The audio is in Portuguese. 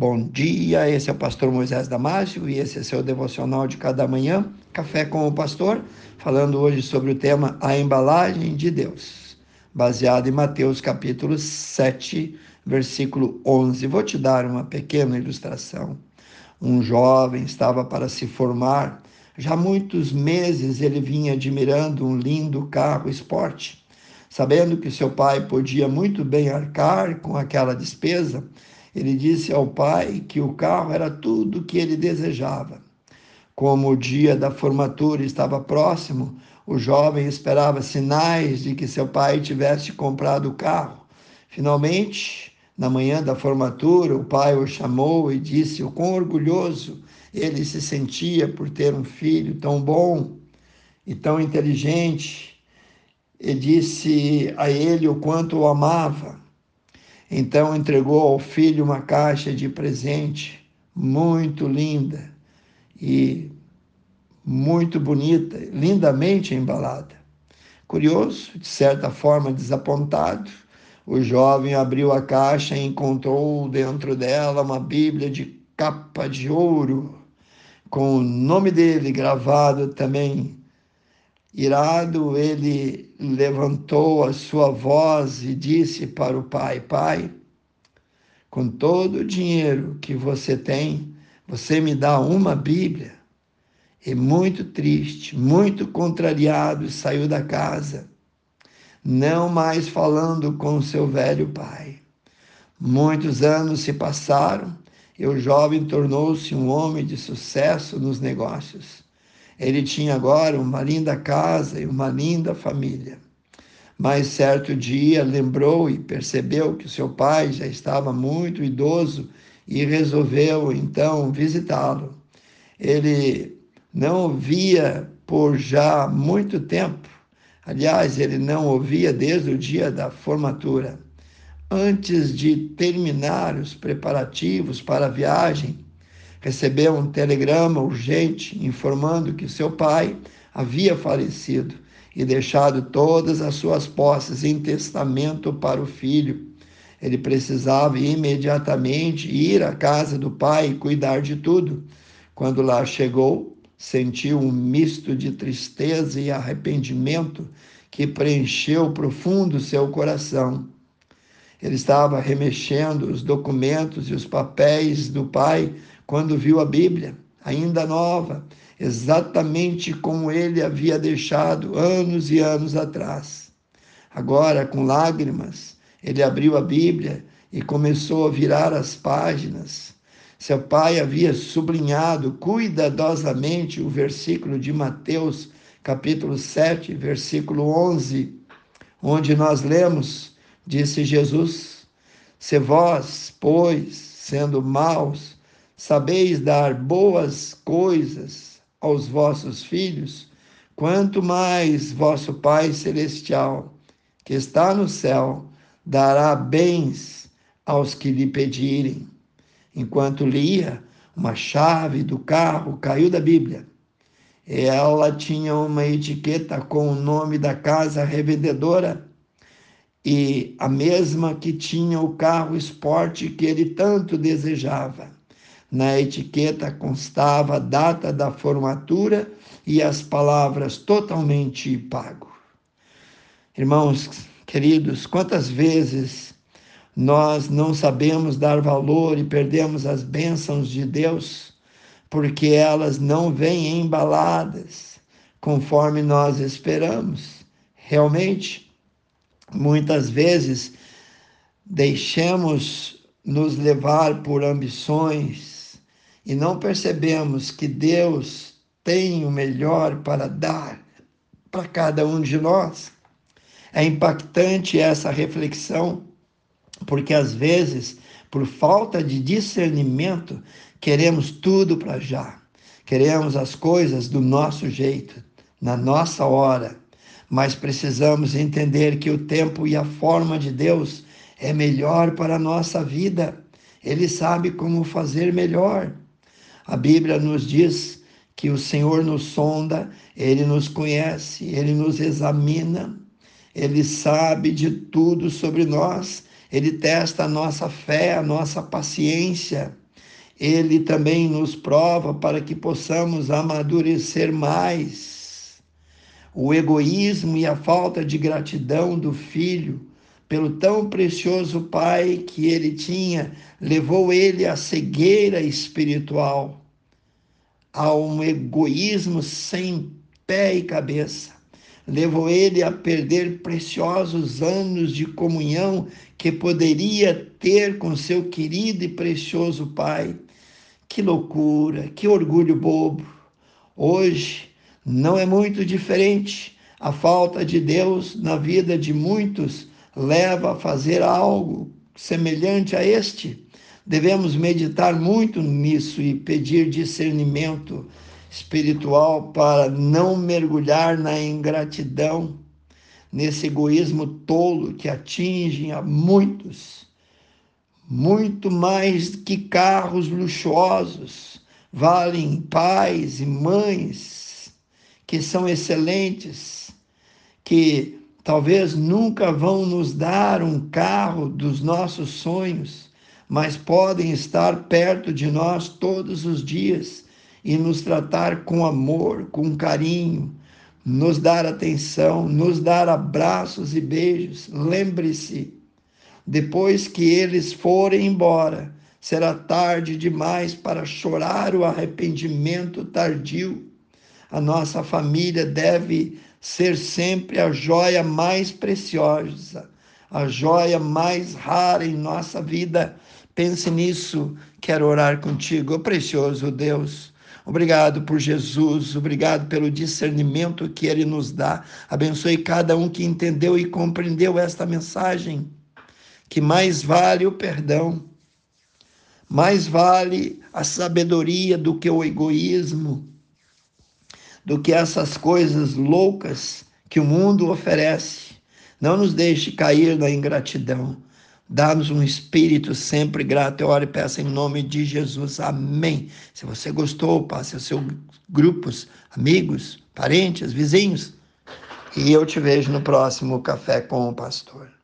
Bom dia, esse é o pastor Moisés Damásio e esse é seu devocional de cada manhã, Café com o Pastor, falando hoje sobre o tema A Embalagem de Deus, baseado em Mateus capítulo 7, versículo 11. Vou te dar uma pequena ilustração. Um jovem estava para se formar, já há muitos meses ele vinha admirando um lindo carro esporte. Sabendo que seu pai podia muito bem arcar com aquela despesa, ele disse ao pai que o carro era tudo o que ele desejava. Como o dia da formatura estava próximo, o jovem esperava sinais de que seu pai tivesse comprado o carro. Finalmente, na manhã da formatura, o pai o chamou e disse o quão orgulhoso ele se sentia por ter um filho tão bom e tão inteligente. E disse a ele o quanto o amava. Então entregou ao filho uma caixa de presente muito linda e muito bonita, lindamente embalada. Curioso, de certa forma desapontado, o jovem abriu a caixa e encontrou dentro dela uma Bíblia de capa de ouro, com o nome dele gravado também Irado, ele levantou a sua voz e disse para o pai: Pai, com todo o dinheiro que você tem, você me dá uma Bíblia. E muito triste, muito contrariado, saiu da casa, não mais falando com seu velho pai. Muitos anos se passaram e o jovem tornou-se um homem de sucesso nos negócios. Ele tinha agora uma linda casa e uma linda família. Mas certo dia lembrou e percebeu que seu pai já estava muito idoso e resolveu então visitá-lo. Ele não via por já muito tempo. Aliás, ele não o via desde o dia da formatura. Antes de terminar os preparativos para a viagem, recebeu um telegrama urgente informando que seu pai havia falecido e deixado todas as suas posses em testamento para o filho. Ele precisava imediatamente ir à casa do pai e cuidar de tudo. Quando lá chegou, sentiu um misto de tristeza e arrependimento que preencheu profundo seu coração. Ele estava remexendo os documentos e os papéis do pai quando viu a Bíblia, ainda nova, exatamente como ele havia deixado anos e anos atrás. Agora, com lágrimas, ele abriu a Bíblia e começou a virar as páginas. Seu pai havia sublinhado cuidadosamente o versículo de Mateus, capítulo 7, versículo 11, onde nós lemos: Disse Jesus: Se vós, pois, sendo maus, sabeis dar boas coisas aos vossos filhos, quanto mais vosso Pai Celestial, que está no céu, dará bens aos que lhe pedirem. Enquanto lia, uma chave do carro caiu da Bíblia. Ela tinha uma etiqueta com o nome da casa revendedora e a mesma que tinha o carro esporte que ele tanto desejava. Na etiqueta constava a data da formatura e as palavras totalmente pago. Irmãos queridos, quantas vezes nós não sabemos dar valor e perdemos as bênçãos de Deus porque elas não vêm embaladas conforme nós esperamos. Realmente, muitas vezes deixamos nos levar por ambições, e não percebemos que Deus tem o melhor para dar para cada um de nós. É impactante essa reflexão, porque às vezes, por falta de discernimento, queremos tudo para já. Queremos as coisas do nosso jeito, na nossa hora. Mas precisamos entender que o tempo e a forma de Deus é melhor para a nossa vida. Ele sabe como fazer melhor. A Bíblia nos diz que o Senhor nos sonda, ele nos conhece, ele nos examina, ele sabe de tudo sobre nós, ele testa a nossa fé, a nossa paciência. ele também nos prova para que possamos amadurecer mais. O egoísmo e a falta de gratidão do filho pelo tão precioso pai que ele tinha, levou ele à cegueira espiritual, a um egoísmo sem pé e cabeça. Levou ele a perder preciosos anos de comunhão que poderia ter com seu querido e precioso pai. Que loucura, que orgulho bobo. Hoje não é muito diferente. A falta de Deus na vida de muitos leva a fazer algo semelhante a este. Devemos meditar muito nisso e pedir discernimento espiritual para não mergulhar na ingratidão, nesse egoísmo tolo que atinge a muitos muito mais que carros luxuosos, valem pais e mães que são excelentes, que talvez nunca vão nos dar um carro dos nossos sonhos, mas podem estar perto de nós todos os dias e nos tratar com amor, com carinho, nos dar atenção, nos dar abraços e beijos. Lembre-se, depois que eles forem embora, será tarde demais para chorar o arrependimento tardio. A nossa família deve ser sempre a joia mais preciosa, a joia mais rara em nossa vida. Pense nisso, quero orar contigo, oh, precioso Deus. Obrigado por Jesus, obrigado pelo discernimento que Ele nos dá. Abençoe cada um que entendeu e compreendeu esta mensagem que mais vale o perdão, mais vale a sabedoria do que o egoísmo, do que essas coisas loucas que o mundo oferece. Não nos deixe cair na ingratidão. Dá-nos um espírito sempre grato. Eu oro e peço em nome de Jesus. Amém. Se você gostou, passe aos seus grupos, amigos, parentes, vizinhos. E eu te vejo no próximo Café com o Pastor.